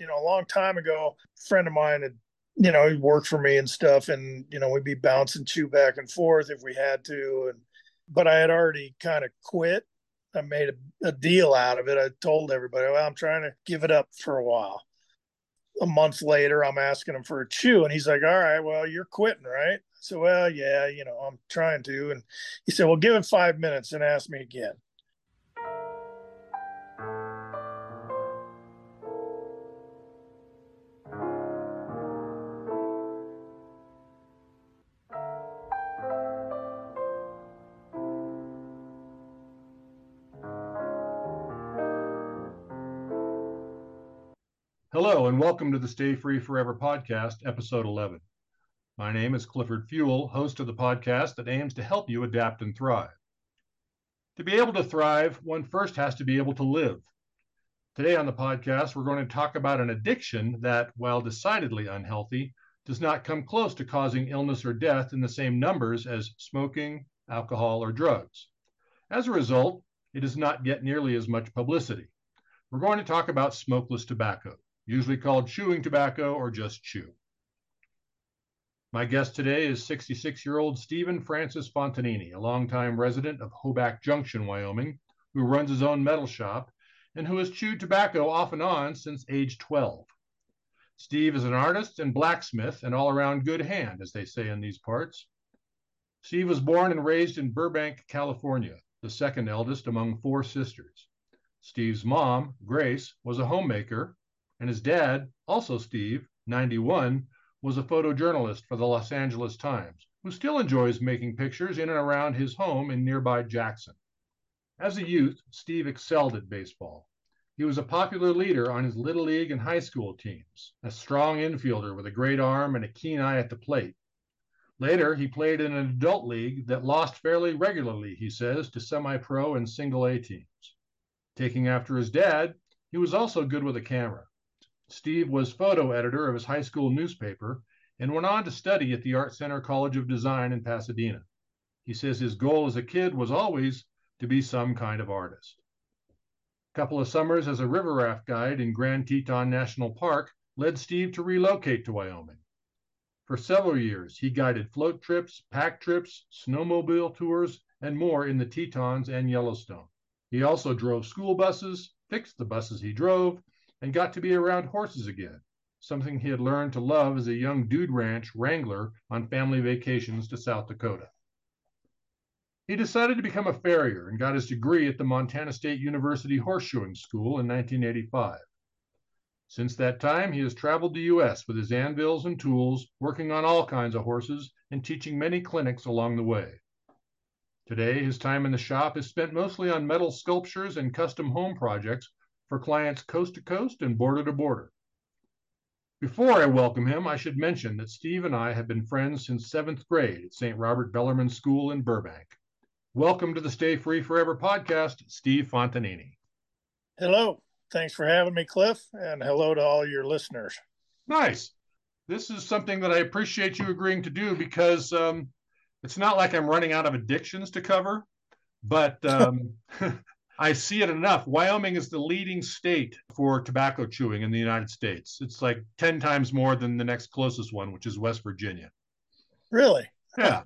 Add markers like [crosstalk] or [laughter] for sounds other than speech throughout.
you know, a long time ago, a friend of mine had, you know, he worked for me and stuff, and you know, we'd be bouncing chew back and forth if we had to, and but I had already kind of quit. I made a, a deal out of it. I told everybody, well, I'm trying to give it up for a while. A month later, I'm asking him for a chew, and he's like, "All right, well, you're quitting, right?" I said, "Well, yeah, you know, I'm trying to." And he said, "Well, give it five minutes and ask me again." Hello, and welcome to the Stay Free Forever podcast, episode 11. My name is Clifford Fuel, host of the podcast that aims to help you adapt and thrive. To be able to thrive, one first has to be able to live. Today on the podcast, we're going to talk about an addiction that, while decidedly unhealthy, does not come close to causing illness or death in the same numbers as smoking, alcohol, or drugs. As a result, it does not get nearly as much publicity. We're going to talk about smokeless tobacco usually called chewing tobacco or just chew. My guest today is 66 year old Stephen Francis Fontanini, a longtime resident of Hoback Junction, Wyoming, who runs his own metal shop and who has chewed tobacco off and on since age 12. Steve is an artist and blacksmith and all around good hand, as they say in these parts. Steve was born and raised in Burbank, California, the second eldest among four sisters. Steve's mom, Grace, was a homemaker and his dad, also Steve, 91, was a photojournalist for the Los Angeles Times, who still enjoys making pictures in and around his home in nearby Jackson. As a youth, Steve excelled at baseball. He was a popular leader on his Little League and high school teams, a strong infielder with a great arm and a keen eye at the plate. Later, he played in an adult league that lost fairly regularly, he says, to semi pro and single A teams. Taking after his dad, he was also good with a camera. Steve was photo editor of his high school newspaper and went on to study at the Art Center College of Design in Pasadena. He says his goal as a kid was always to be some kind of artist. A couple of summers as a river raft guide in Grand Teton National Park led Steve to relocate to Wyoming. For several years, he guided float trips, pack trips, snowmobile tours, and more in the Tetons and Yellowstone. He also drove school buses, fixed the buses he drove, and got to be around horses again, something he had learned to love as a young dude ranch wrangler on family vacations to South Dakota. He decided to become a farrier and got his degree at the Montana State University Horseshoeing School in 1985. Since that time, he has traveled the U.S. with his anvils and tools, working on all kinds of horses and teaching many clinics along the way. Today, his time in the shop is spent mostly on metal sculptures and custom home projects for clients coast to coast and border to border. Before I welcome him, I should mention that Steve and I have been friends since seventh grade at St. Robert Bellarmine School in Burbank. Welcome to the Stay Free Forever podcast, Steve Fontanini. Hello. Thanks for having me, Cliff, and hello to all your listeners. Nice. This is something that I appreciate you agreeing to do because um, it's not like I'm running out of addictions to cover, but um, [laughs] I see it enough. Wyoming is the leading state for tobacco chewing in the United States. It's like 10 times more than the next closest one, which is West Virginia. Really? Yeah.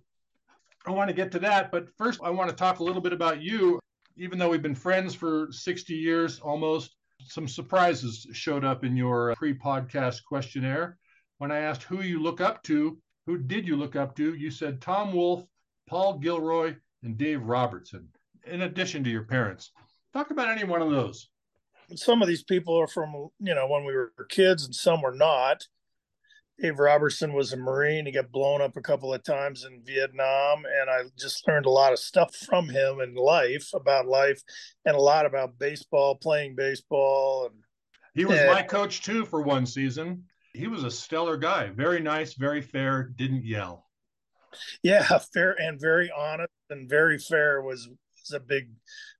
I want to get to that, but first I want to talk a little bit about you. Even though we've been friends for 60 years almost, some surprises showed up in your pre podcast questionnaire. When I asked who you look up to, who did you look up to, you said Tom Wolfe, Paul Gilroy, and Dave Robertson, in addition to your parents. Talk about any one of those. Some of these people are from, you know, when we were kids and some were not. Dave Robertson was a Marine. He got blown up a couple of times in Vietnam. And I just learned a lot of stuff from him in life about life and a lot about baseball, playing baseball. And he was and, my coach too for one season. He was a stellar guy. Very nice, very fair, didn't yell. Yeah, [laughs] fair and very honest and very fair was, was a big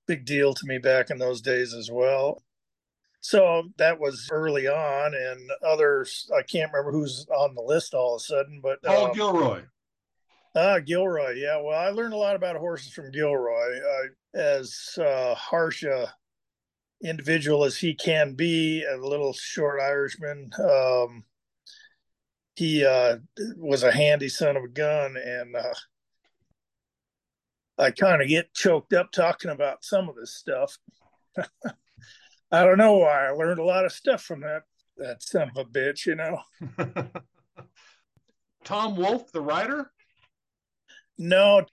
big deal to me back in those days as well. So that was early on, and others I can't remember who's on the list all of a sudden, but Paul um, Gilroy. Ah, Gilroy. Yeah, well, I learned a lot about horses from Gilroy. Uh, as uh, harsh a individual as he can be, a little short Irishman. Um, he uh, was a handy son of a gun, and uh, I kind of get choked up talking about some of this stuff. [laughs] I don't know why. I learned a lot of stuff from that that son of a bitch, you know. [laughs] Tom Wolf, the writer? No,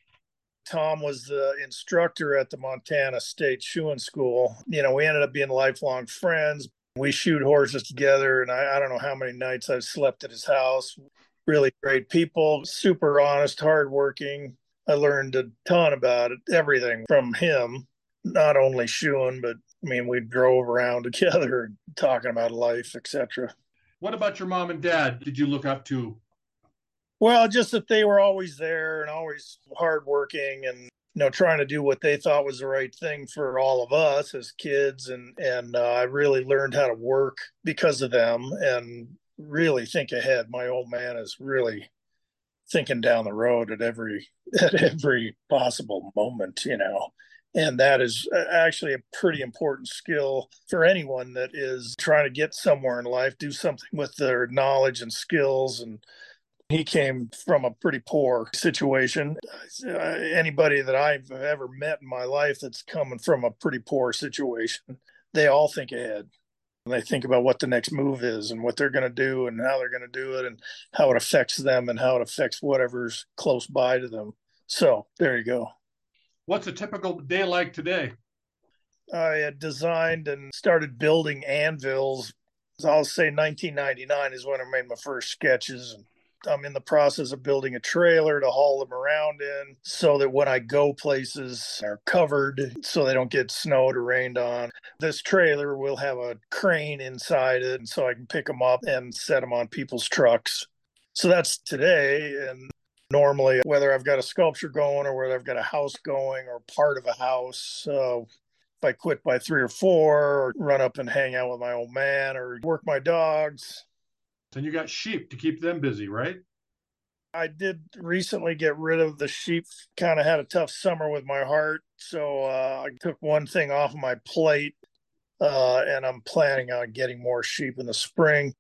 Tom was the instructor at the Montana State Shoeing School. You know, we ended up being lifelong friends. We shoot horses together, and I, I don't know how many nights I've slept at his house. Really great people, super honest, hardworking. I learned a ton about it, everything from him, not only shoeing, but I mean, we drove around [laughs] together talking about life, etc. What about your mom and dad? Did you look up to well, just that they were always there and always hardworking and you know trying to do what they thought was the right thing for all of us as kids and and uh, I really learned how to work because of them and really think ahead. My old man is really thinking down the road at every [laughs] at every possible moment, you know. And that is uh, actually a pretty important skill for anyone that is trying to get somewhere in life, do something with their knowledge and skills and he came from a pretty poor situation. Uh, anybody that I've ever met in my life that's coming from a pretty poor situation, they all think ahead. They think about what the next move is and what they're going to do and how they're going to do it and how it affects them and how it affects whatever's close by to them. So there you go. What's a typical day like today? I had designed and started building anvils. I'll say 1999 is when I made my first sketches and I'm in the process of building a trailer to haul them around in so that when I go places are covered so they don't get snowed or rained on. This trailer will have a crane inside it so I can pick them up and set them on people's trucks. So that's today and normally whether I've got a sculpture going or whether I've got a house going or part of a house. So if I quit by three or four or run up and hang out with my old man or work my dogs, and you got sheep to keep them busy, right? I did recently get rid of the sheep. Kind of had a tough summer with my heart, so uh, I took one thing off of my plate, uh, and I'm planning on getting more sheep in the spring.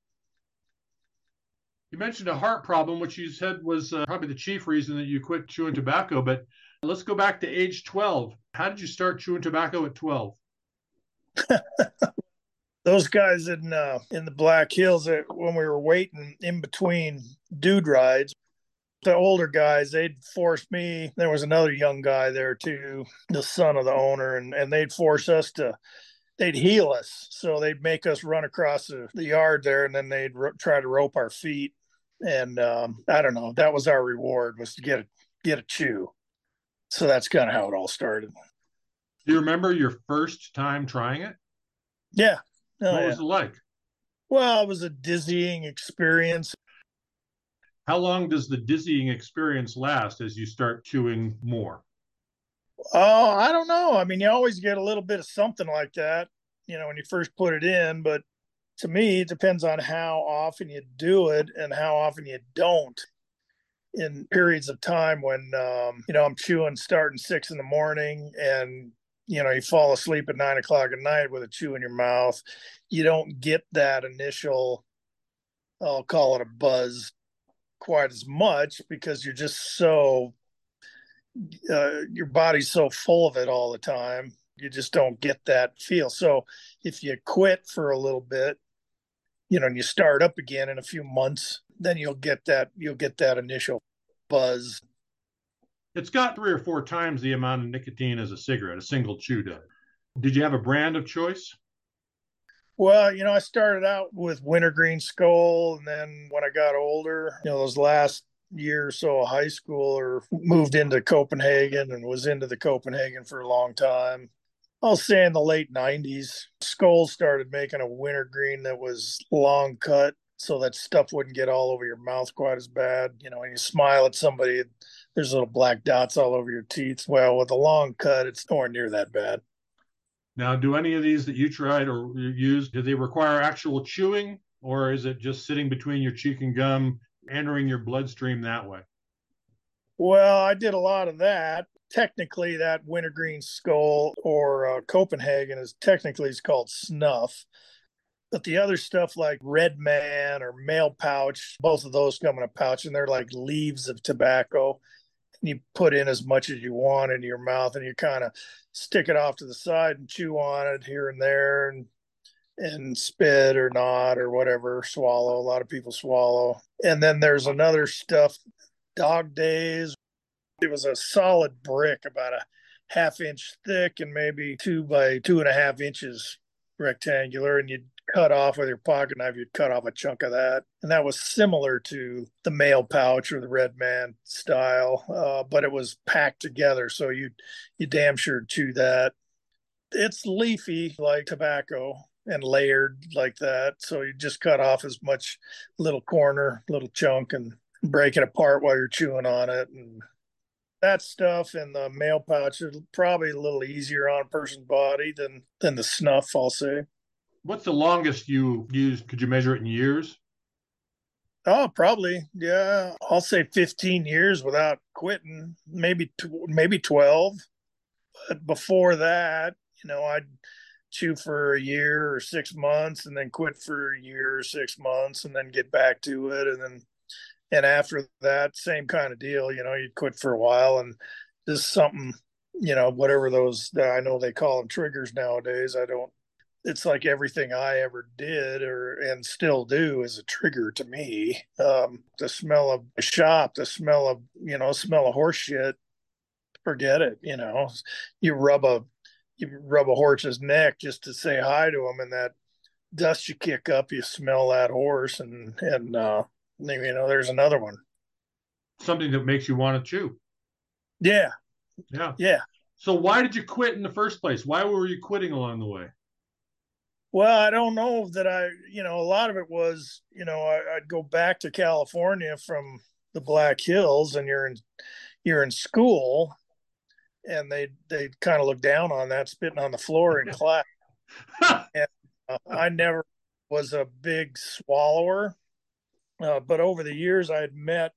You mentioned a heart problem, which you said was uh, probably the chief reason that you quit chewing tobacco. But let's go back to age 12. How did you start chewing tobacco at 12? [laughs] those guys in uh, in the Black Hills that when we were waiting in between dude rides, the older guys they'd force me. There was another young guy there too, the son of the owner, and and they'd force us to. They'd heel us, so they'd make us run across the, the yard there, and then they'd ro- try to rope our feet. And um, I don't know. That was our reward was to get a get a chew. So that's kind of how it all started. Do you remember your first time trying it? Yeah, Oh, what yeah. was it like? Well, it was a dizzying experience. How long does the dizzying experience last as you start chewing more? Oh, I don't know. I mean, you always get a little bit of something like that, you know, when you first put it in. But to me, it depends on how often you do it and how often you don't. In periods of time when, um, you know, I'm chewing starting six in the morning and you know you fall asleep at nine o'clock at night with a chew in your mouth you don't get that initial i'll call it a buzz quite as much because you're just so uh, your body's so full of it all the time you just don't get that feel. So if you quit for a little bit you know and you start up again in a few months then you'll get that you'll get that initial buzz it's got three or four times the amount of nicotine as a cigarette, a single chew does. Did you have a brand of choice? Well, you know, I started out with wintergreen Skoal, and then when I got older, you know, those last year or so of high school, or moved into Copenhagen and was into the Copenhagen for a long time. I'll say in the late 90s, Skoal started making a wintergreen that was long cut so that stuff wouldn't get all over your mouth quite as bad. You know, when you smile at somebody, there's little black dots all over your teeth. Well, with a long cut, it's nowhere near that bad. Now, do any of these that you tried or used, do they require actual chewing or is it just sitting between your cheek and gum, entering your bloodstream that way? Well, I did a lot of that. technically that wintergreen Skoal or uh, Copenhagen is technically is called snuff. But the other stuff like Red Man or Mail Pouch, both of those come in a pouch and they're like leaves of tobacco. And you put in as much as you want into your mouth and you kind of stick it off to the side and chew on it here and there and and spit or not or whatever, swallow. A lot of people swallow. And then there's another stuff, dog days. It was a solid brick, about a half inch thick and maybe two by two and a half inches rectangular. And you'd cut off with your pocket knife, you'd cut off a chunk of that. And that was similar to the mail pouch or the red man style, uh, but it was packed together. So you you damn sure chew that. It's leafy like tobacco and layered like that. So you just cut off as much little corner, little chunk and break it apart while you're chewing on it. And that stuff in the mail pouch is probably a little easier on a person's body than than the snuff, I'll say. What's the longest you used? Could you measure it in years? Oh, probably. Yeah. I'll say 15 years without quitting, maybe, maybe 12. But before that, you know, I'd chew for a year or six months and then quit for a year or six months and then get back to it. And then, and after that, same kind of deal, you know, you'd quit for a while and just something, you know, whatever those, I know they call them triggers nowadays. I don't it's like everything I ever did or and still do is a trigger to me. Um, the smell of a shop, the smell of you know, smell of horse shit. Forget it. You know, you rub a you rub a horse's neck just to say hi to him, and that dust you kick up, you smell that horse, and and uh, you know, there's another one. Something that makes you want to chew. Yeah. Yeah. Yeah. So why did you quit in the first place? Why were you quitting along the way? Well, I don't know that I, you know, a lot of it was, you know, I, would go back to California from the Black Hills, and you're in, you're in school, and they they kind of look down on that, spitting on the floor in [laughs] class. and uh, I never was a big swallower, uh, but over the years I had met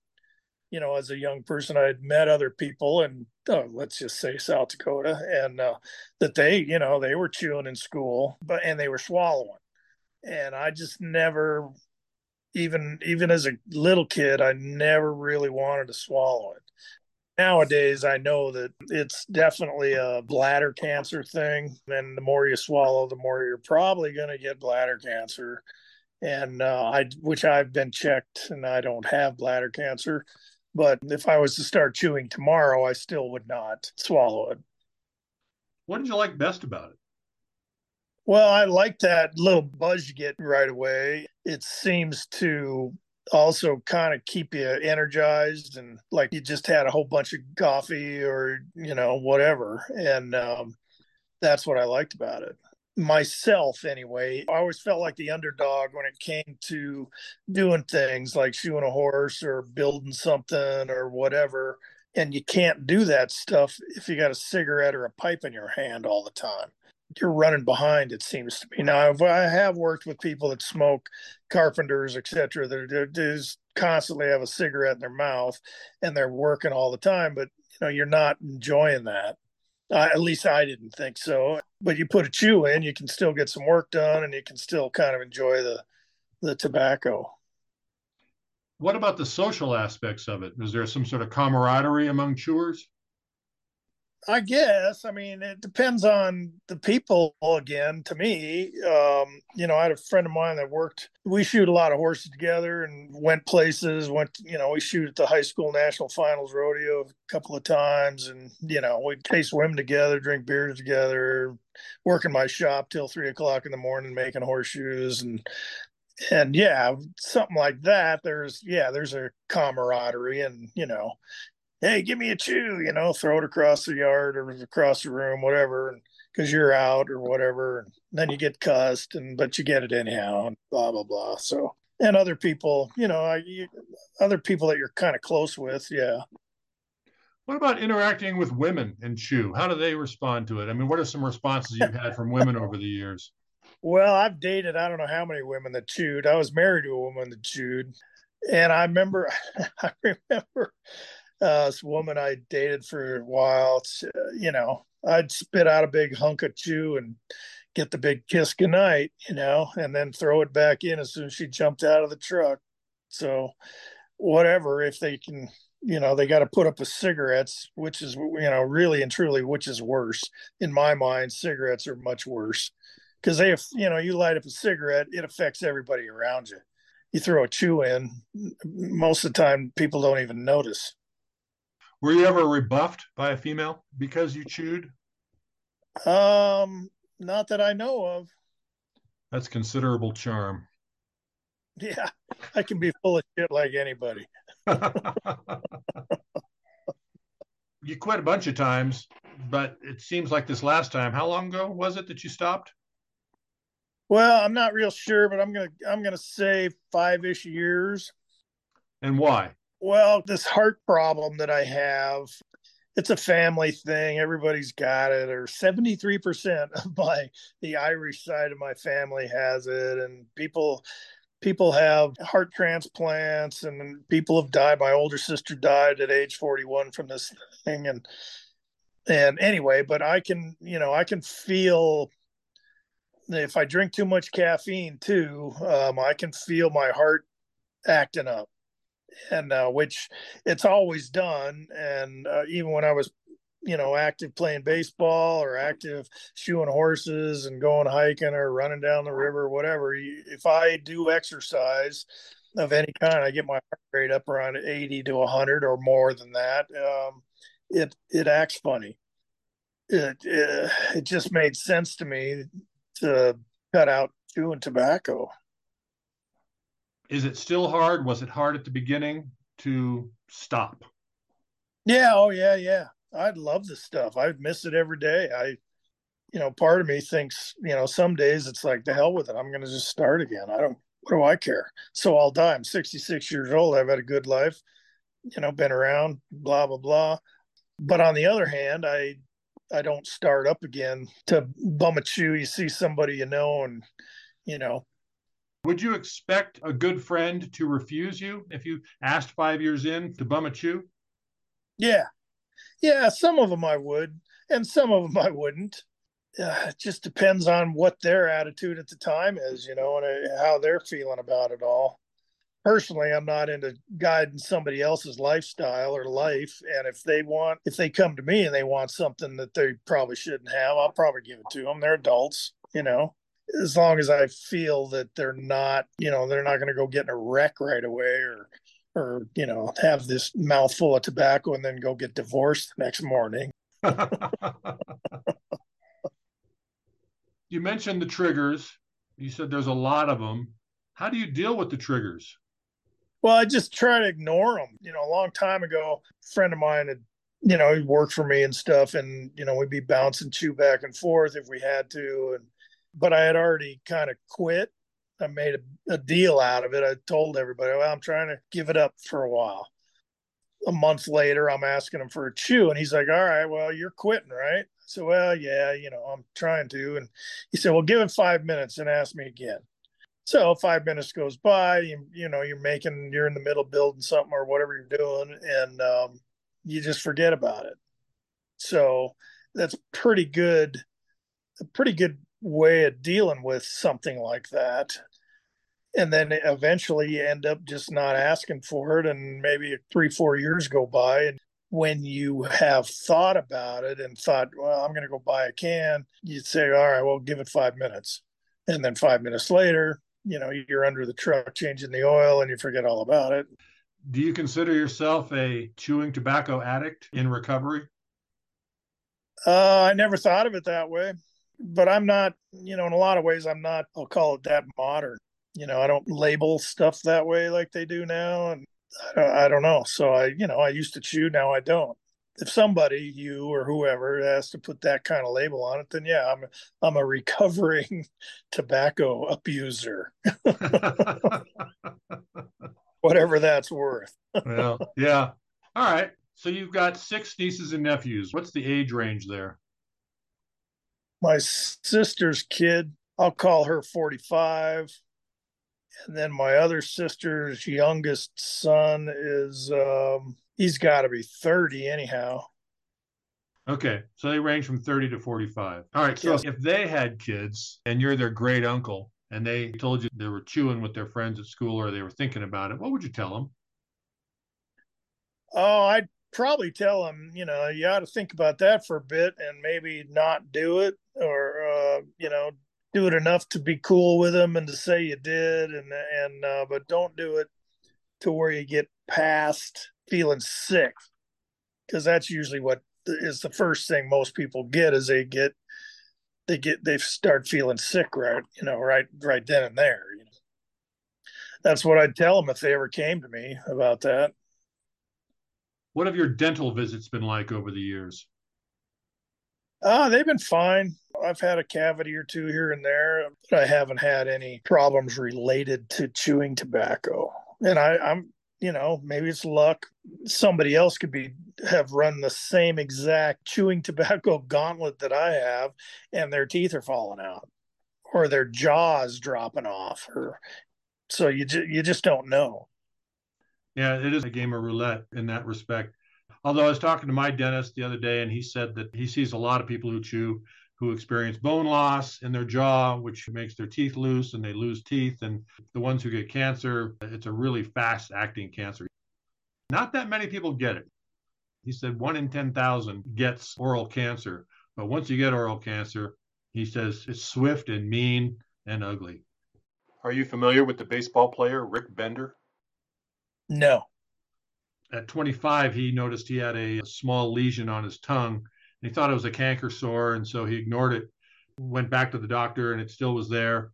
you know, as a young person, I had met other people and uh, let's just say South Dakota, and uh, that they, you know, they were chewing in school, but and they were swallowing, and I just never, even even as a little kid, I never really wanted to swallow it. Nowadays, I know that it's definitely a bladder cancer thing, and the more you swallow, the more you're probably going to get bladder cancer. And uh, I, which I've been checked, and I don't have bladder cancer but if I was to start chewing tomorrow, I still would not swallow it. What did you like best about it? Well, I like that little buzz you get right away. It seems to also kind of keep you energized and like you just had a whole bunch of coffee or, you know, whatever. And um, that's what I liked about it myself anyway. I always felt like the underdog when it came to doing things like shoeing a horse or building something or whatever. And you can't do that stuff if you got a cigarette or a pipe in your hand all the time. You're running behind, it seems to me. Now, I have worked with people that smoke, carpenters, etc., that just constantly have a cigarette in their mouth and they're working all the time, but you know, you're not enjoying that. Uh, at least I didn't think so. But you put a chew in, you can still get some work done, and you can still kind of enjoy the the tobacco. What about the social aspects of it? Is there some sort of camaraderie among chewers? I guess. I mean, it depends on the people again. To me, um, you know, I had a friend of mine that worked. We shoot a lot of horses together and went places. Went, you know, we shoot at the high school national finals rodeo a couple of times, and you know, we'd case swim together, drink beers together, work in my shop till three o'clock in the morning making horseshoes and and yeah something like that there's yeah there's a camaraderie and you know hey, give me a chew, you know, throw it across the yard or across the room, whatever, because you're out or whatever. And then you get cussed, and but you get it anyhow, and blah blah blah. So, and other people, you know, you, other people that you're kind of close with, yeah. What about interacting with women in chew? How do they respond to it? I mean, what are some responses you've had from women over the years? [laughs] Well, I've dated I don't know how many women that chewed. I was married to a woman that chewed, and I remember, [laughs] I remember uh, this woman I dated for a while, you know, I'd spit out a big hunk of chew and get the big kiss goodnight, you know, and then throw it back in as soon as she jumped out of the truck. So, whatever, if they can, you know, they got to put up with cigarettes, which is, you know, really and truly, which is worse. In my mind, cigarettes are much worse because they, you know, you light up a cigarette, it affects everybody around you. You throw a chew in, most of the time, people don't even notice. Were you ever rebuffed by a female because you chewed? Um, not that I know of. That's considerable charm. [laughs] Yeah, I can be full of shit like anybody. [laughs] you quit a bunch of times, but it seems like this last time. How long ago was it that you stopped? Well, I'm not real sure, but I'm gonna I'm gonna say five ish years. And why? Well, this heart problem that I have, it's a family thing. Everybody's got it, or 73% of my the Irish side of my family has it, and people people have heart transplants and people have died. My older sister died at age 41 from this thing, and and anyway, but I can you know I can feel if I drink too much caffeine too, um, I can feel my heart acting up and uh, which it's always done. And uh, even when I was, you know, active playing baseball or active shoeing horses and going hiking or running down the river, whatever, if I do exercise of any kind, I get my heart rate up around 80 to 100 or more than that. Um, it it acts funny. It, it it just made sense to me to cut out chewing tobacco is it still hard? Was it hard at the beginning to stop? Yeah. Oh, yeah. Yeah. I'd love this stuff. I'd miss it every day. I, you know, part of me thinks, you know, some days it's like the hell with it. I'm going to just start again. I don't, what do I care? So I'll die. I'm 66 years old. I've had a good life, you know, been around, blah, blah, blah. But on the other hand, I, I don't start up again to bum a chew. You see somebody you know, and you know, would you expect a good friend to refuse you if you asked five years in to bum a chew? Yeah. Yeah, some of them I would, and some of them I wouldn't. Uh, it just depends on what their attitude at the time is, you know, and uh, how they're feeling about it all. Personally, I'm not into guiding somebody else's lifestyle or life. And if they want, if they come to me and they want something that they probably shouldn't have, I'll probably give it to them. They're adults, you know as long as I feel that they're not, you know, they're not going to go get in a wreck right away or, or, you know, have this mouthful of tobacco and then go get divorced the next morning. [laughs] you mentioned the triggers. You said there's a lot of them. How do you deal with the triggers? Well, I just try to ignore them. You know, a long time ago, a friend of mine had, you know, he worked for me and stuff, and you know, we'd be bouncing chew back and forth if we had to, and but I had already kind of quit. I made a, a, deal out of it. I told everybody, well, I'm trying to give it up for a while. A month later, I'm asking him for a chew, and he's like, All right, well, you're quitting, right? I said, Well, yeah, you know, I'm trying to. And he said, Well, give it five minutes and ask me again. So five minutes goes by, you, you know, you're making, you're in the middle building something or whatever you're doing, and um, you just forget about it. So that's pretty good, a pretty good way of dealing with something like that. And then eventually you end up just not asking for it and maybe three four years go by and when you have thought about it and thought well i'm going to go buy a can you'd say all right well give it five minutes. And then five minutes later you know you're under the truck changing the oil and you forget all about it. Do you consider yourself a chewing tobacco addict in recovery? Uh, i never thought of it that way but I'm not, you know, in a lot of ways, I'm not, I'll call it that modern. You know, I don't label stuff that way like they do now. And I, don't know. So I, you know, I used to chew, now I don't. If somebody, you or whoever, has to put that kind of label on it, then yeah, I'm I'm a recovering [laughs] tobacco abuser, [laughs] whatever that's worth. well, yeah. All right. So you've got six nieces and nephews. What's the age range there? My sister's kid, I'll call her 45. And then my other sister's youngest son is um, He's got to be 30 anyhow. Okay, so they range from 30 to 45. All right, so yes. if they had kids and you're their great uncle and they told you they were chewing with their friends at school or they were thinking about it, what would you tell them? Oh, I'd probably tell them, you know, you ought to think about that for a bit and maybe not do it or, uh, you know, do it enough to be cool with them and to say you did and, and, uh, but don't do it to where you get past feeling sick. Because that's usually what is the first thing most people get is they get they get they start feeling sick right you know right right then and there you know. That's what i'd tell them if they ever came to me about that what have your dental visits been like over the years uh they've been fine i've had a cavity or two here and there but i haven't had any problems related to chewing tobacco and I, i'm you know, maybe it's luck. Somebody else could be have run the same exact chewing tobacco [laughs] gauntlet that I have, and their teeth are falling out, or their jaws dropping off, or so you ju- you just don't know. Yeah, it is a game of roulette in that respect. Although I was talking to my dentist the other day, and he said that he sees a lot of people who chew who experience bone loss in their jaw, which makes their teeth loose and they lose teeth. And the ones who get cancer, it's a really fast acting cancer. Not that many people get it. He said one in 10,000 gets oral cancer. But once you get oral cancer, he says it's swift and mean and ugly. Are you familiar with the baseball player Rick Bender? No. At 25, he noticed he had a small lesion on his tongue he thought it was a canker sore, and so he ignored it. Went back to the doctor, and it still was there.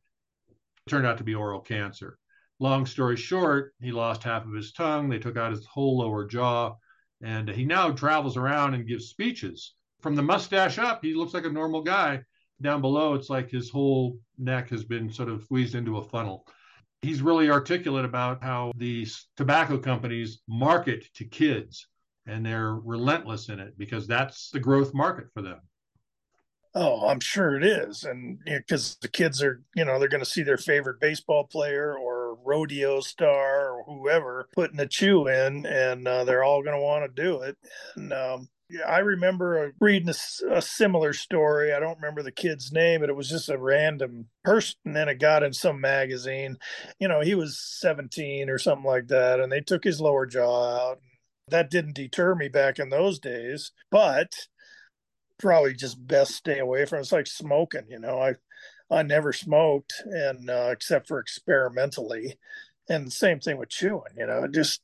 It turned out to be oral cancer. Long story short, he lost half of his tongue. They took out his whole lower jaw, and he now travels around and gives speeches. From the mustache up, he looks like a normal guy. Down below, it's like his whole neck has been sort of squeezed into a funnel he's really articulate about how these tobacco companies market to kids and they're relentless in it because that's the growth market for them. Oh, I'm sure it is. And because you know, the kids are, you know, they're going to see their favorite baseball player or rodeo star or whoever putting a chew in, and uh, they're all going to want to do it. And um, yeah, I remember reading a, a, similar story. I don't remember the kid's name, but it was just a random person. And it got in some magazine. You know, he was 17 or something like that. And they took his lower jaw out that didn't deter me back in those days, but probably just best stay away from it. It's like smoking, you know. I I never smoked and uh, except for experimentally. And same thing with chewing, you know, just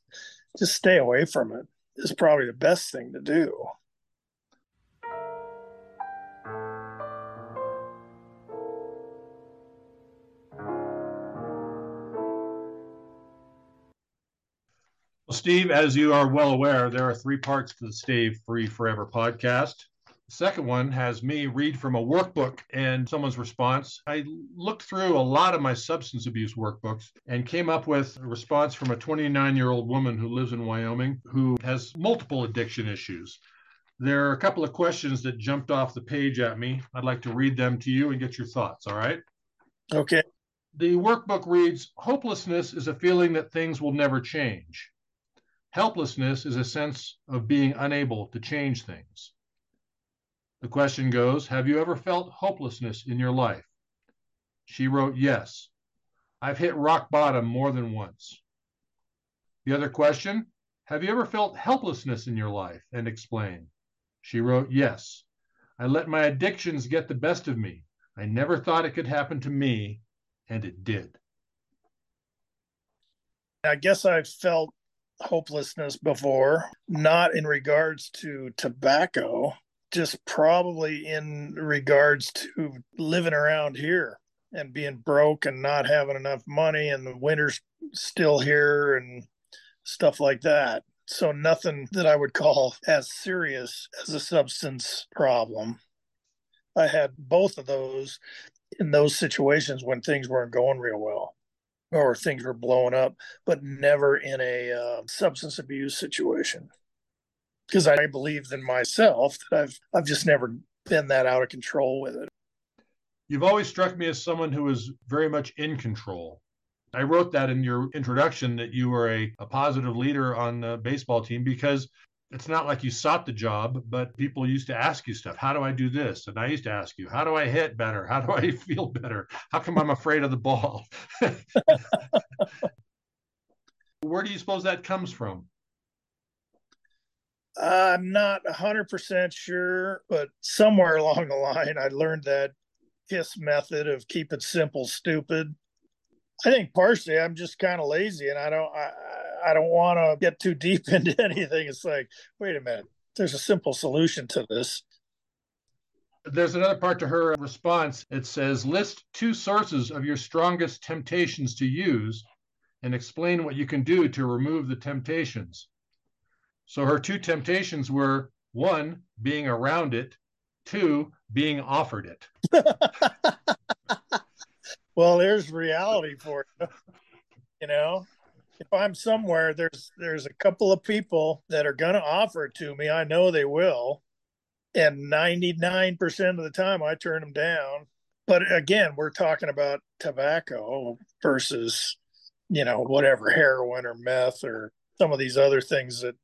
just stay away from it is probably the best thing to do. Steve, as you are well aware, there are three parts to the Stay Free Forever podcast. The second one has me read from a workbook and someone's response. I looked through a lot of my substance abuse workbooks and came up with a response from a 29 year old woman who lives in Wyoming who has multiple addiction issues. There are a couple of questions that jumped off the page at me. I'd like to read them to you and get your thoughts, all right? Okay. The workbook reads Hopelessness is a feeling that things will never change. Helplessness is a sense of being unable to change things. The question goes Have you ever felt hopelessness in your life? She wrote, Yes. I've hit rock bottom more than once. The other question Have you ever felt helplessness in your life and explain? She wrote, Yes. I let my addictions get the best of me. I never thought it could happen to me, and it did. I guess I felt hopelessness before, not in regards to tobacco, just probably in regards to living around here and being broke and not having enough money and the winter's still here and stuff like that. So nothing that I would call as serious as a substance problem. I had both of those in those situations when things weren't going real well or things were blowing up, but never in a uh, substance abuse situation. Because I believe in myself that I've I've just never been that out of control with it. You've always struck me as someone who is very much in control. I wrote that in your introduction that you were a, a positive leader on the baseball team because it's not like you sought the job, but people used to ask you stuff. How do I do this? And I used to ask you, how do I hit better? How do I [laughs] feel better? How come I'm afraid of the ball? [laughs] [laughs] Where do you suppose that comes from? I'm not 100% sure, but somewhere along the line, I learned that KISS method of keep it simple, stupid. I think partially I'm just kind of lazy and I don't, I, I don't want to get too deep [laughs] into anything. It's like, wait a minute, there's a simple solution to this. There's another part to her response. It says, list two sources of your strongest temptations to use and explain what you can do to remove the temptations. So her two temptations were one, being around it, two, being offered it. [laughs] well, there's reality for you. You know, if I'm somewhere, there's there's a couple of people that are gonna offer it to me. I know they will. And 99% of the time I turn them down. But again, we're talking about tobacco versus, you know, whatever, heroin or meth or some of these other things that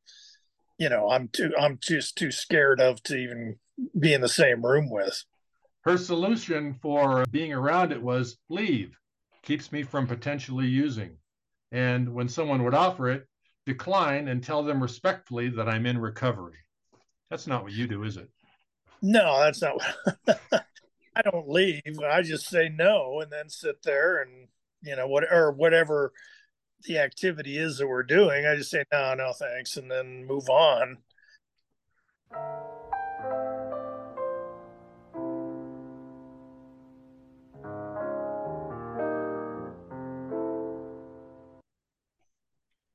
you know i'm too i'm just too scared of to even be in the same room with. Her solution for being around it was leave. Keeps me from potentially using. And when someone would offer it decline and tell them respectfully that i'm in recovery. That's not what you do is it? No that's not what [laughs] i don't leave. I just say no and then sit there and you know what or whatever the activity is that we're doing. I just say, no, no, thanks, and then move on.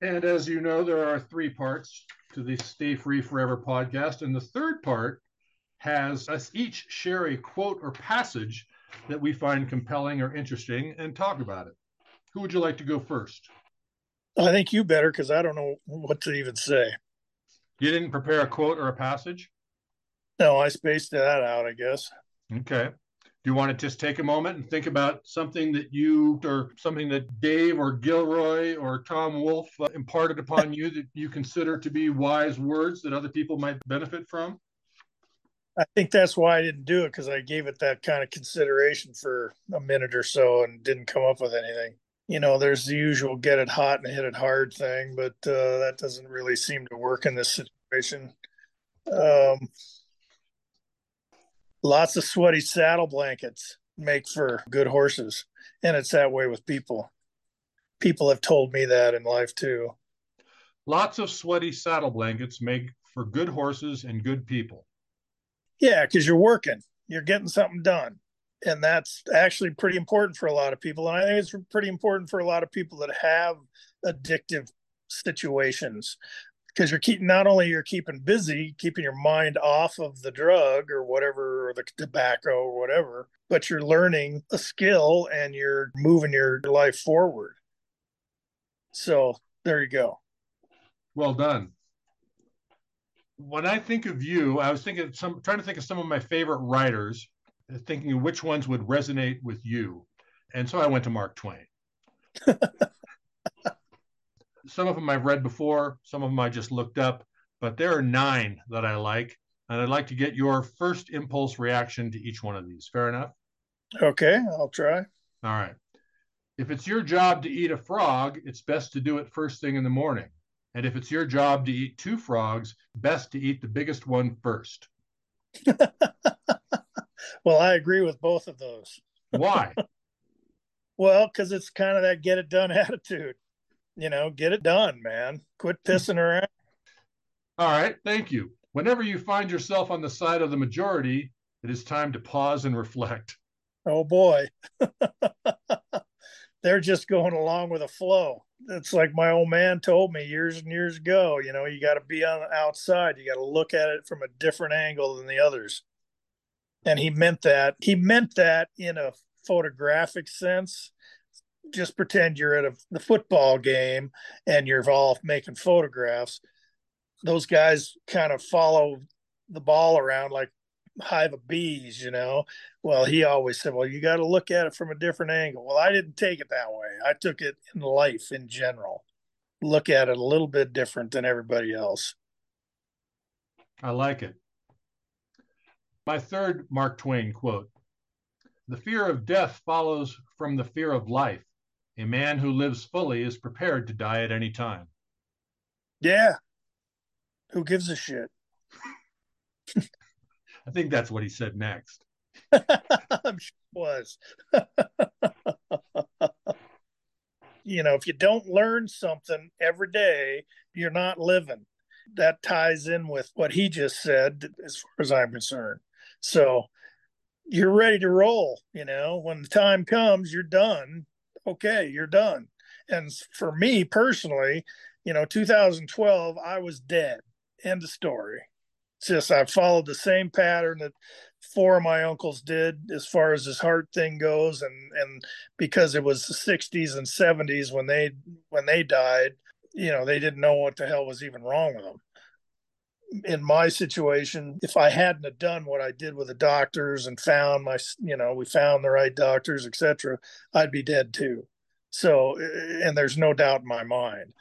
And as you know, there are three parts to the Stay Free Forever podcast. And the third part has us each share a quote or passage that we find compelling or interesting and talk about it. Who would you like to go first? I think you better because I don't know what to even say. You didn't prepare a quote or a passage? No, I spaced that out, I guess. Okay. Do you want to just take a moment and think about something that you or something that Dave or Gilroy or Tom Wolf uh, imparted upon you that you consider to be wise words that other people might benefit from? I think that's why I didn't do it because I gave it that kind of consideration for a minute or so and didn't come up with anything you know, there's the usual get it hot and hit it hard thing, but uh, that doesn't really seem to work in this situation. Um, lots of sweaty saddle blankets make for good horses, and it's that way with people. People have told me that in life too. Lots of sweaty saddle blankets make for good horses and good people. Yeah, because you're working, you're getting something done and that's actually pretty important for a lot of people and i think it's pretty important for a lot of people that have addictive situations because you're keeping not only you're keeping busy keeping your mind off of the drug or whatever or the tobacco or whatever but you're learning a skill and you're moving your life forward. So there you go. Well done. When i think of you i was thinking some trying to think of some of my favorite writers thinking which ones would resonate with you. And so I went to Mark Twain. [laughs] some of them I've read before, some of them I just looked up, but there are nine that I like. And I'd like to get your first impulse reaction to each one of these. Fair enough? Okay, I'll try. All right. If it's your job to eat a frog, it's best to do it first thing in the morning. And if it's your job to eat two frogs, best to eat the biggest one first. [laughs] Well, I agree with both of those. Why? [laughs] well, because it's kind of that get it done [laughs] attitude. You know, get it done, man. Quit pissing around. All right. Thank you. Whenever you find yourself on the side of the majority, it is time to pause and reflect. Oh, boy. [laughs] They're just going along with the flow. It's like my old man told me years and years ago. You know, you got to be on the outside. You got to look at it from a different angle than the others and he meant that he meant that in a photographic sense just pretend you're at a the football game and you're all making photographs those guys kind of follow the ball around like hive of bees, you know. Well, he always said, Well, you got to look at it from a different angle. Well, I didn't take it that way. I took it in life in general. Look at it a little bit different than everybody else. I like it. My third Mark Twain quote The fear of death follows from the fear of life. A man who lives fully is prepared to die at any time. Yeah. Who gives a shit? [laughs] I think that's what he said next. [laughs] I'm sure it was. [laughs] you know, if you don't learn something every day, you're not living. That ties in with what he just said, as far as I'm concerned. So you're ready to roll. You know, when the time comes, you're done. Okay, you're done. And for me personally, you know, 2012, I was dead. End of story. It's just I followed the same pattern that four of my uncles did as far as this heart thing goes, and and because it was the 60s and 70s when they when they died, you know, they didn't know what the hell was even wrong with them. In my situation, if I hadn't have done what I did with the doctors and found my, you know, we found the right doctors, etc., I'd be dead too. So, eh, and there's no doubt in my mind.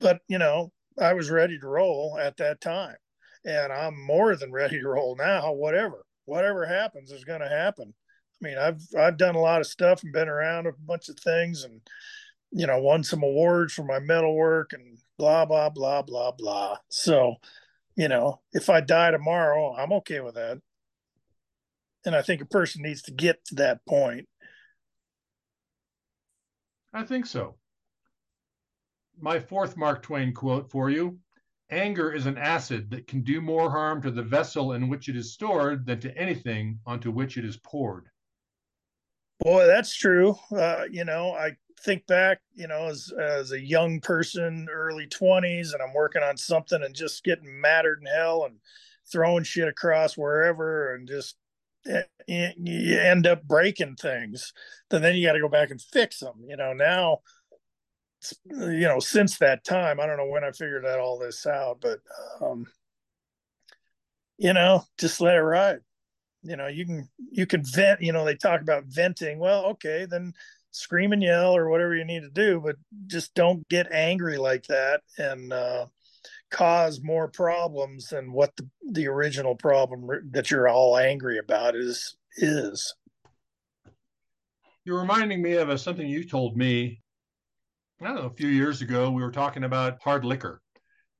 But you know, I was ready to roll at that time and I'm more than ready to roll now. Whatever, whatever happens is going to happen. I mean, I've I've done a lot of stuff and been around a bunch of things, and you know, won some awards for my metal work and blah blah blah blah blah. So, you know, if I die tomorrow, I'm okay with that. And I think a person needs to get to that point. I think so. My fourth Mark Twain quote for you Anger is an acid that can do more harm to the vessel in which it is stored than to anything onto which it is poured. Boy, that's true. Uh, you know, I think back, you know, as as a young person, early twenties, and I'm working on something and just getting mattered in hell and throwing shit across wherever, and just eh, you end up breaking things. Then then you got to go back and fix them. You know, now you know, since that time, I don't know when I figured out all this out, but um, you know, just let it ride. You know, you can you can vent. You know, they talk about venting. Well, okay, then scream and yell or whatever you need to do, but just don't get angry like that and uh, cause more problems than what the the original problem that you're all angry about is is. You're reminding me of a, something you told me I don't know, a few years ago, we were talking about hard liquor.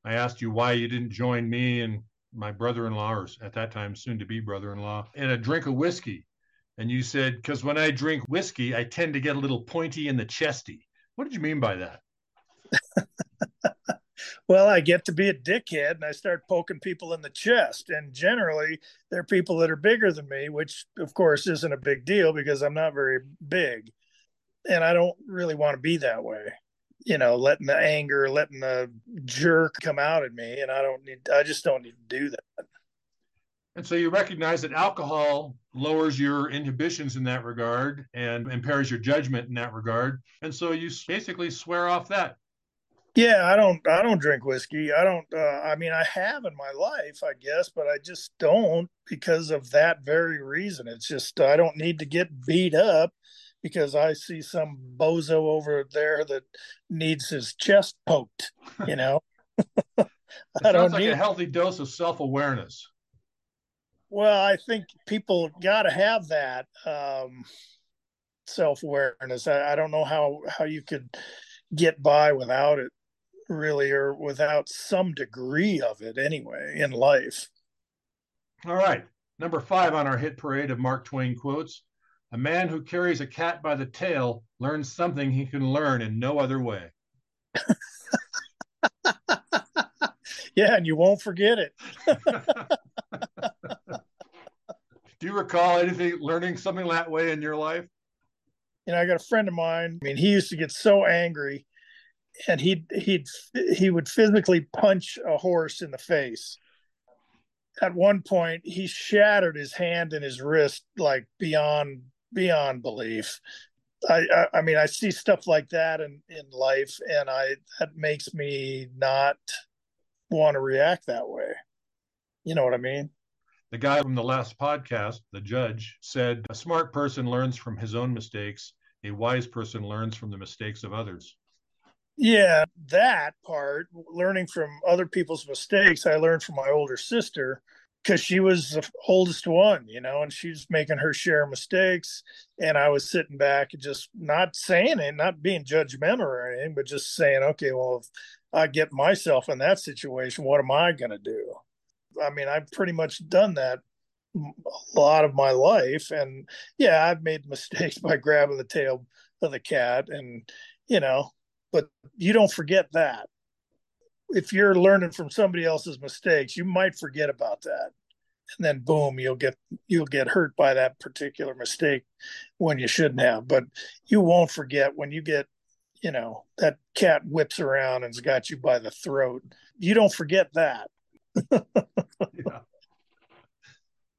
I asked you why you didn't join me and my brother in law, or at that time, soon to be brother in law, in a drink of whiskey. And you said, because when I drink whiskey, I tend to get a little pointy in the chesty. What did you mean by that? [laughs] well, I get to be a dickhead and I start poking people in the chest. And generally, they're people that are bigger than me, which of course isn't a big deal because I'm not very big. And I don't really want to be that way you know, letting the anger, letting the jerk come out at me. And I don't need, I just don't need to do that. And so you recognize that alcohol lowers your inhibitions in that regard and impairs your judgment in that regard. And so you basically swear off that. Yeah, I don't I don't drink whiskey. I don't uh, I mean I have in my life, I guess, but I just don't because of that very reason. It's just I don't need to get beat up because I see some bozo over there that needs his chest poked, you know. [laughs] I don't like need... a healthy dose of self awareness. Well, I think people got to have that um, self awareness. I, I don't know how how you could get by without it, really, or without some degree of it anyway in life. All right, number five on our hit parade of Mark Twain quotes. A man who carries a cat by the tail learns something he can learn in no other way. [laughs] yeah, and you won't forget it. [laughs] Do you recall anything learning something that way in your life? You know, I got a friend of mine. I mean, he used to get so angry, and he'd he'd he would physically punch a horse in the face. At one point, he shattered his hand and his wrist like beyond beyond belief. I, I, I mean I see stuff like that in in life, and I that makes me not want to react that way. You know what I mean? The guy from the last podcast, the judge, said a smart person learns from his own mistakes, a wise person learns from the mistakes of others. Yeah, that part, learning from other people's mistakes, I learned from my older sister because she was the oldest one, you know, and she's making her share of mistakes. And I was sitting back and just not saying it, not being judgmental or anything, but just saying, okay, well, if I get myself in that situation, what am I going to do? I mean, I've pretty much done that a lot of my life. And yeah, I've made [laughs] mistakes by grabbing the tail of the cat and, you know, but you don't forget that. If you're learning from somebody else's mistakes, you might forget about that. And then boom, you'll get you'll get hurt by that particular mistake when you shouldn't have. But you won't forget when you get, you know, that cat whips around and's got you by the throat. You don't forget that. [laughs]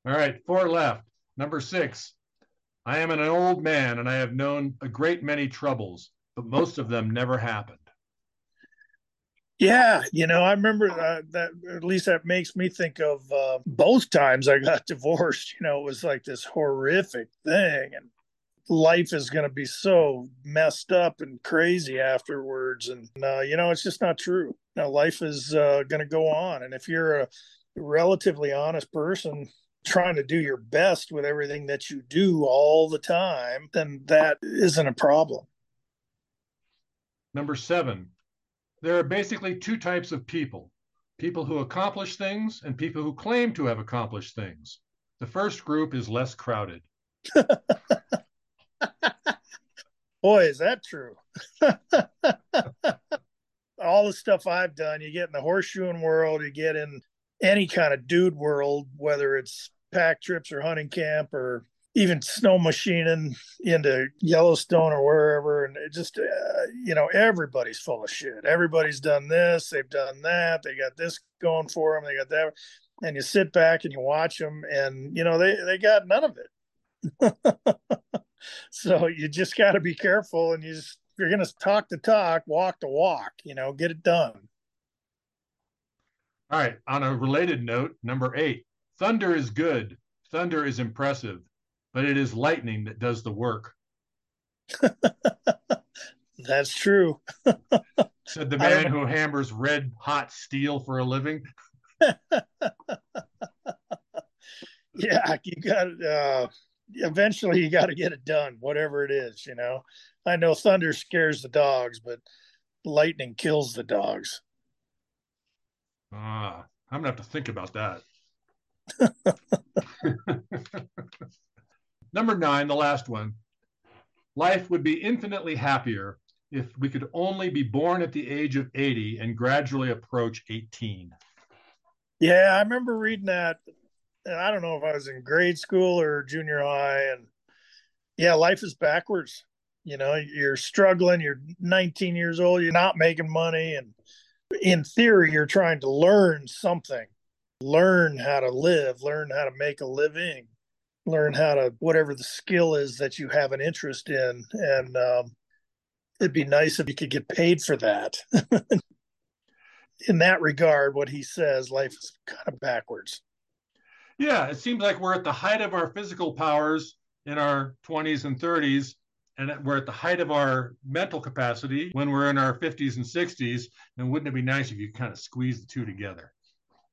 All right, four left. Number six. I am an old man and I have known a great many troubles but most of them never happened. Yeah, you know, I remember uh, that. At least that makes me think of uh, both times I got [laughs] divorced. You know, it was like this horrific thing, and life is going to be so messed up and crazy afterwards. And uh, you know, it's just not true. Now, life is uh, going to go on, and if you're a relatively honest person, trying to do your best with everything that you do all the time, then that isn't a problem. Number seven, there are basically two types of people people who accomplish things and people who claim to have accomplished things. The first group is less crowded. [laughs] Boy, is that true. [laughs] All the stuff I've done, you get in the horseshoeing world, you get in any kind of dude world, whether it's pack trips or hunting camp or even snow machining into Yellowstone or wherever. And it just, uh, you know, everybody's full of shit. Everybody's done this, they've done that, they got this going for them, they got that. And you sit back and you watch them, and, you know, they, they got none of it. [laughs] so you just got to be careful and you just, you're going to talk the talk, walk the walk, you know, get it done. All right. On a related note, number eight, thunder is good. Thunder is impressive but it is lightning that does the work. [laughs] That's true. [laughs] Said the man who hammers red hot steel for a living. [laughs] yeah, you got uh eventually you got to get it done whatever it is, you know. I know thunder scares the dogs, but lightning kills the dogs. Ah, I'm to have to think about that. [laughs] Number nine, the last one. Life would be infinitely happier if we could only be born at the age of 80 and gradually approach 18. Yeah, I remember reading that. I don't know if I was in grade school or junior high. And yeah, life is backwards. You know, you're struggling, you're 19 years old, you're not making money. And in theory, you're trying to learn something, learn how to live, learn how to make a living learn how to whatever the skill is that you have an interest in. And um, it'd be nice if you could get paid for that. [laughs] In that regard what he says life is kind of backwards. Yeah it seems like we're at the height of our physical powers in our 20s and 30s and we're at the height of our mental capacity when we're in our 50s and 60s and wouldn't it be nice if you kind of squeeze the two together?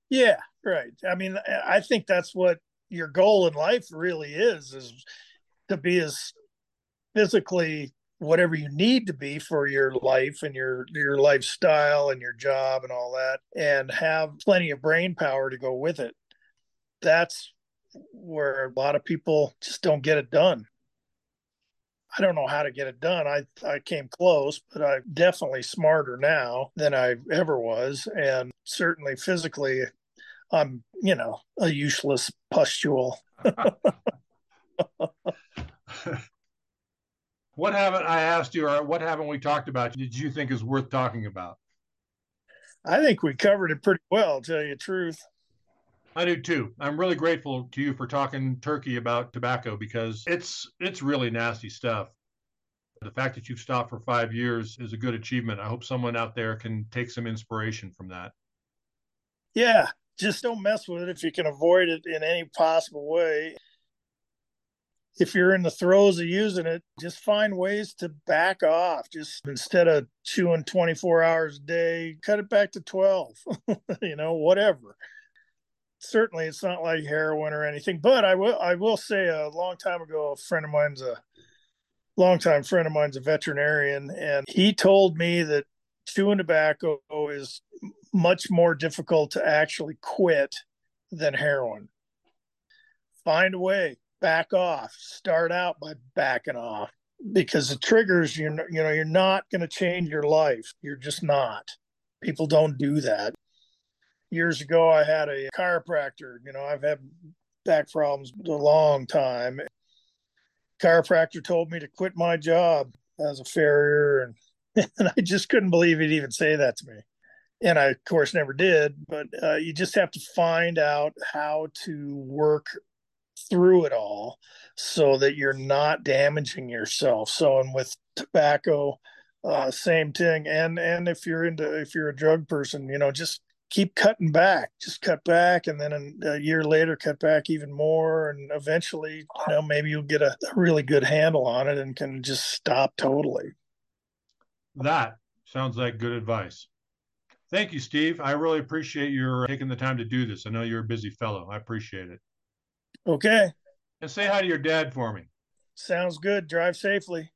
Yeah right. I mean i think that's what your goal in life really is is to be as physically whatever you need to be for your life and your your lifestyle and your job and all that and have plenty of brain power to go with it. That's where a lot of people just don't get it done i don't know how to get it done i i came close but i'm definitely smarter now than i ever was and certainly physically I'm, you know, a useless pustule. [laughs] what haven't I asked you, or what haven't we talked about? Did you think is worth talking about? I think we covered it pretty well. tell you the truth. I do too. I'm really grateful to you for talking turkey about tobacco because it's it's really nasty stuff. The fact that you've stopped for five years is a good achievement. I hope someone out there can take some inspiration from that. Yeah, just don't mess with it if you can avoid it in any possible way. If you're in the throes of using it, just find ways to back off. Just instead of chewing 24 hours a day, cut it back to 12, [laughs] you know, whatever. Certainly, it's not like heroin or anything, but I will, I will say a long time ago, a friend of mine's a longtime friend of mine's a veterinarian, and he told me that chewing tobacco is much more difficult to actually quit than heroin. Find a way, back off, start out by backing off because the triggers you're you know you're not going to change your life. You're just not. People don't do that. Years ago I had a chiropractor, you know, I've had back problems a long time. Chiropractor told me to quit my job as a farrier and [laughs] and I just couldn't believe he'd even say that to me and I, of course, never did. But uh, you just have to find out how to work through it all so that you're not damaging yourself. So, and with tobacco, uh, same thing. And and if you're into if you're a drug person, you know, just keep cutting back. Just cut back, and then a year later, cut back even more, and eventually, you know, maybe you'll get a, a really good handle on it and can just stop totally. That sounds like good advice. Thank you, Steve. I really appreciate your uh, taking the time to do this. I know you're a busy fellow. I appreciate it. Okay. And say hi to your dad for me. Sounds good. Drive safely.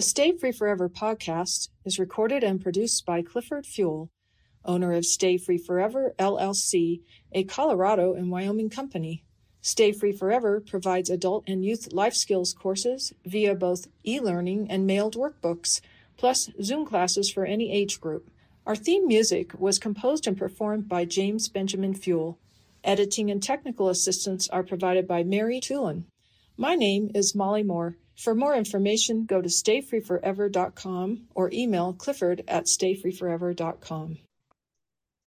The Stay Free Forever podcast is recorded and produced by Clifford Fuel, owner of Stay Free Forever LLC, a Colorado and Wyoming company. Stay Free Forever provides adult and youth life skills courses via both e learning and mailed workbooks, plus Zoom classes for any age group. Our theme music was composed and performed by James Benjamin Fuel. Editing and technical assistance are provided by Mary Tulin. My name is Molly Moore. For more information, go to stayfreeforever.com or email clifford at stayfreeforever.com.